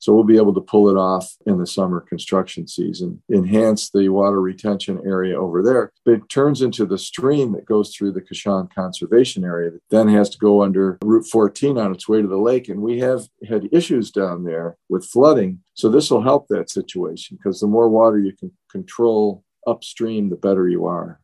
So we'll be able to pull it off in the summer construction season, enhance the water retention area over there. But it turns into the stream that goes through the Kashong Conservation Area that then has to go under Route 14 on its way to the lake. And we have had issues down there with flooding. So this will help that situation because the more water you can control upstream, the better you are.